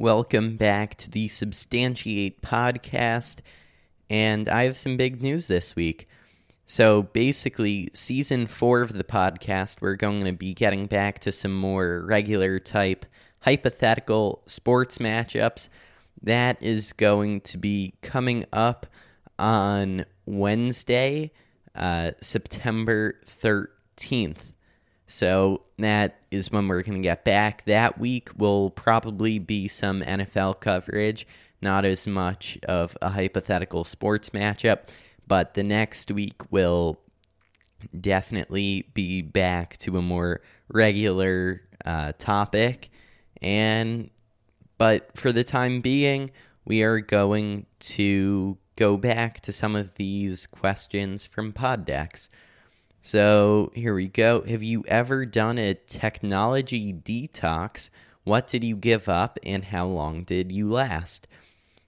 Welcome back to the Substantiate podcast. And I have some big news this week. So, basically, season four of the podcast, we're going to be getting back to some more regular type hypothetical sports matchups. That is going to be coming up on Wednesday, uh, September 13th. So that is when we're going to get back. That week will probably be some NFL coverage, not as much of a hypothetical sports matchup, but the next week will definitely be back to a more regular uh, topic. And but for the time being, we are going to go back to some of these questions from Poddex. So here we go. Have you ever done a technology detox? What did you give up and how long did you last?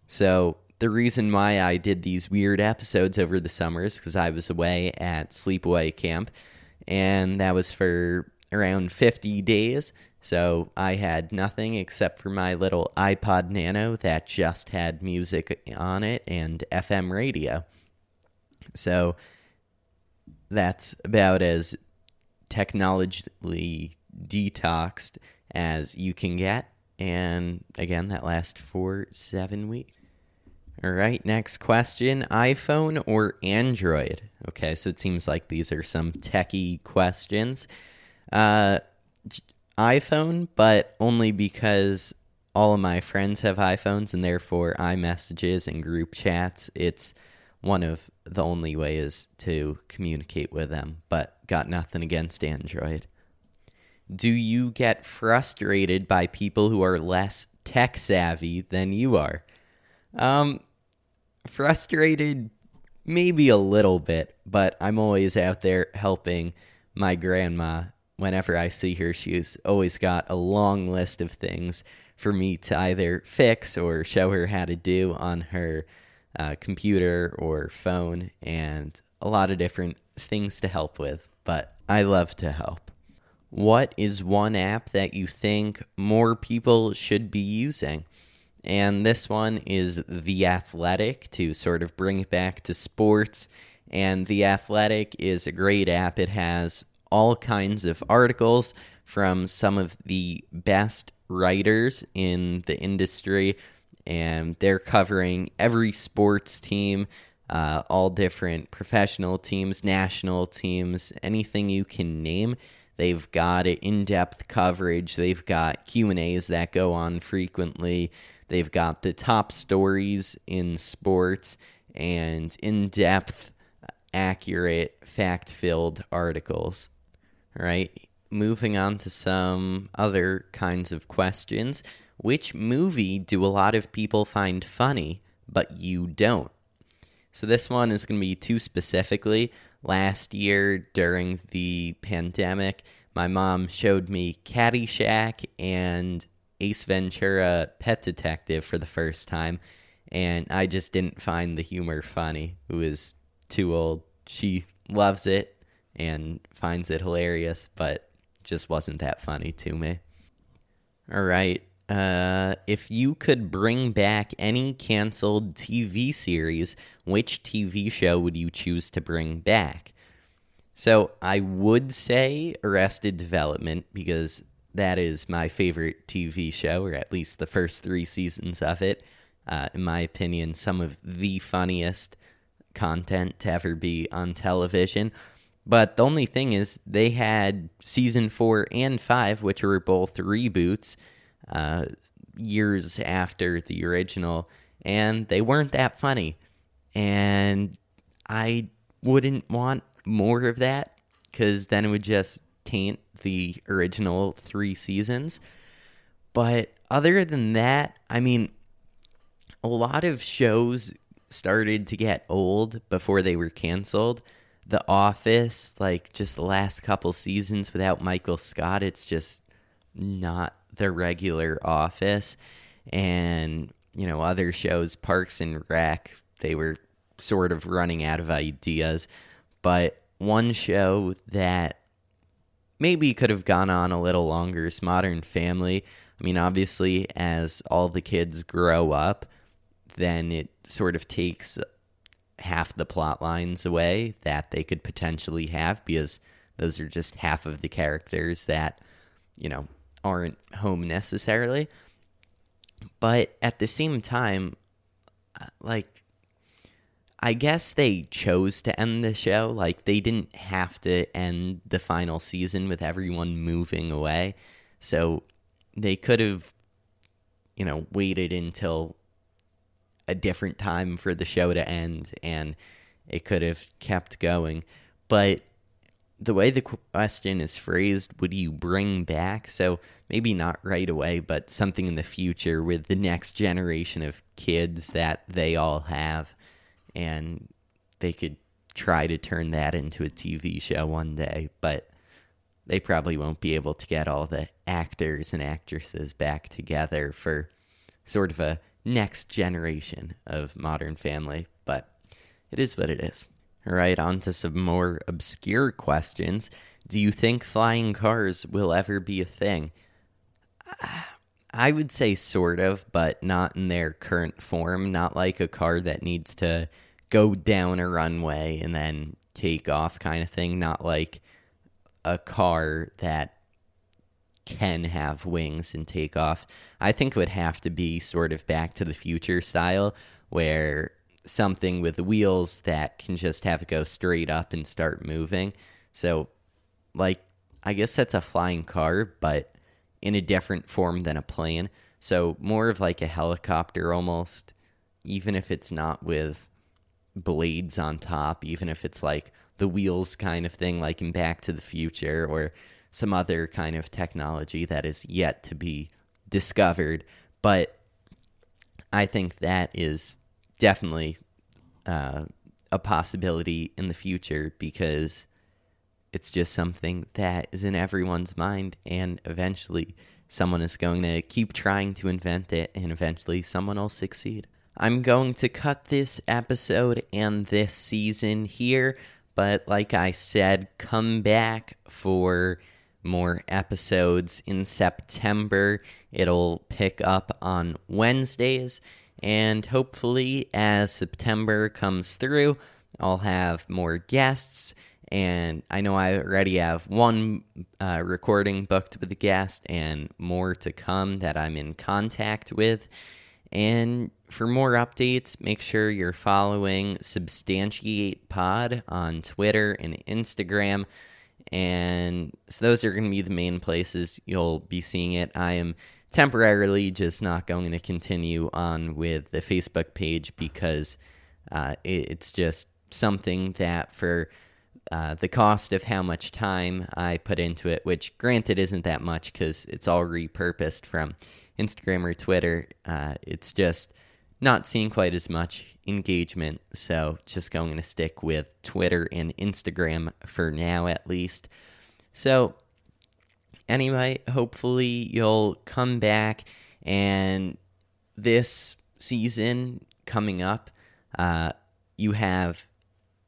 So the reason why I did these weird episodes over the summers because I was away at sleepaway camp, and that was for around 50 days. So I had nothing except for my little iPod Nano that just had music on it and FM radio. So that's about as technologically detoxed as you can get. And again, that lasts for seven weeks. All right, next question iPhone or Android? Okay, so it seems like these are some techie questions. Uh, iPhone, but only because all of my friends have iPhones and therefore iMessages and group chats. It's one of the only ways to communicate with them, but got nothing against Android. Do you get frustrated by people who are less tech savvy than you are? Um, frustrated, maybe a little bit, but I'm always out there helping my grandma. Whenever I see her, she's always got a long list of things for me to either fix or show her how to do on her uh, computer or phone, and a lot of different things to help with. But I love to help. What is one app that you think more people should be using? And this one is The Athletic to sort of bring it back to sports. And The Athletic is a great app. It has all kinds of articles from some of the best writers in the industry and they're covering every sports team, uh, all different professional teams, national teams, anything you can name. They've got in-depth coverage. They've got Q and A's that go on frequently. They've got the top stories in sports and in-depth, accurate, fact-filled articles. All right. Moving on to some other kinds of questions. Which movie do a lot of people find funny, but you don't? So this one is going to be too specifically. Last year during the pandemic, my mom showed me Caddyshack and Ace Ventura Pet Detective for the first time, and I just didn't find the humor funny. It was too old. She loves it and finds it hilarious, but just wasn't that funny to me. All right, uh, if you could bring back any canceled TV series, which TV show would you choose to bring back? So I would say Arrested Development because that is my favorite TV show, or at least the first three seasons of it. Uh, in my opinion, some of the funniest content to ever be on television. But the only thing is, they had season four and five, which were both reboots uh, years after the original, and they weren't that funny. And I wouldn't want more of that because then it would just taint the original three seasons. But other than that, I mean, a lot of shows started to get old before they were canceled. The Office, like just the last couple seasons without Michael Scott, it's just not the regular office. And you know other shows parks and rec they were sort of running out of ideas. But one show that maybe could have gone on a little longer is modern family. I mean, obviously, as all the kids grow up, then it sort of takes half the plot lines away that they could potentially have because those are just half of the characters that, you know, aren't home necessarily. But at the same time, uh, like, I guess they chose to end the show. Like, they didn't have to end the final season with everyone moving away. So they could have, you know, waited until a different time for the show to end and it could have kept going. But the way the question is phrased, would you bring back? So maybe not right away, but something in the future with the next generation of kids that they all have, and they could try to turn that into a TV show one day, but they probably won't be able to get all the actors and actresses back together for sort of a next generation of Modern Family, but it is what it is. All right, on to some more obscure questions. Do you think flying cars will ever be a thing? I would say sort of, but not in their current form. Not like a car that needs to go down a runway and then take off kind of thing. Not like a car that can have wings and take off. I think it would have to be sort of back to the future style where something with wheels that can just have it go straight up and start moving. So, like, I guess that's a flying car, but in a different form than a plane. So, more of like a helicopter almost, even if it's not with blades on top, even if it's like the wheels kind of thing, like in Back to the Future or some other kind of technology that is yet to be discovered. But I think that is definitely uh, a possibility in the future because it's just something that is in everyone's mind, and eventually someone is going to keep trying to invent it, and eventually someone will succeed. I'm going to cut this episode and this season here, but like I said, come back for more episodes in September. It'll pick up on Wednesdays and hopefully, as September comes through, I'll have more guests. And I know I already have one uh, recording booked with a guest and more to come that I'm in contact with. And for more updates, make sure you're following Substantiate Pod on Twitter and Instagram. And so those are going to be the main places you'll be seeing it. I am temporarily just not going to continue on with the Facebook page because uh, it, it's just something that for uh, the cost of how much time I put into it, which granted isn't that much because it's all repurposed from Instagram or Twitter, uh, it's just not seeing quite as much engagement. So just going to stick with Twitter and Instagram for now at least. So anyway, hopefully you'll come back and this season coming up, uh, you have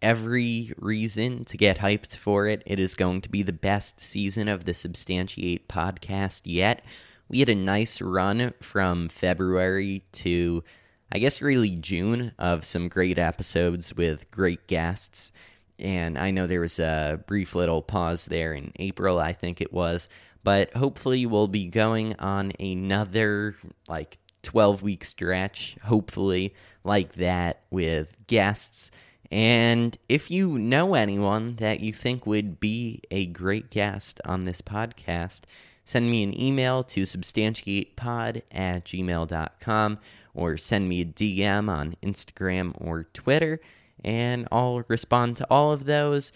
every reason to get hyped for it. It is going to be the best season of the Substantiate podcast yet. We had a nice run from February to, I guess, really June of some great episodes with great guests. And I know there was a brief little pause there in April, I think it was. But hopefully, we'll be going on another like 12 week stretch, hopefully, like that with guests. And if you know anyone that you think would be a great guest on this podcast, send me an email to substantiatepod at gmail.com or send me a DM on Instagram or Twitter, and I'll respond to all of those.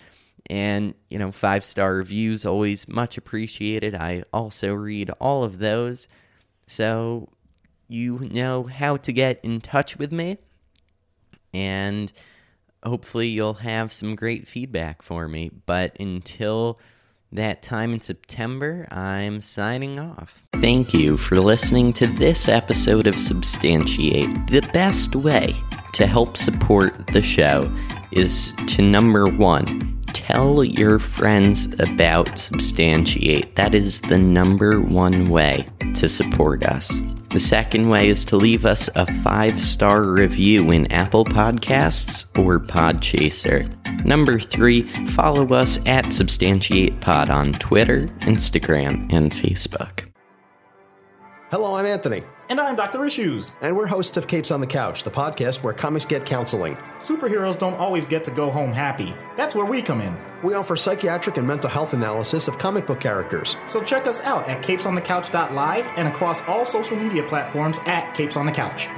And, you know, five star reviews always much appreciated. I also read all of those. So you know how to get in touch with me. And hopefully you'll have some great feedback for me. But until that time in September, I'm signing off. Thank you for listening to this episode of Substantiate. The best way to help support the show is to number one, tell your friends about Substantiate. That is the number one way. to support us. The second way is to leave us a five star review in Apple Podcasts or Podchaser. Number three, follow us at Substantiate Pod on Twitter, Instagram, and Facebook. Hello, I'm Anthony. And I'm Dr. Issues. And we're hosts of Capes on the Couch, the podcast where comics get counseling. Superheroes don't always get to go home happy. That's where we come in. We offer psychiatric and mental health analysis of comic book characters. So check us out at capesonthecouch.live and across all social media platforms at Capes on the Couch.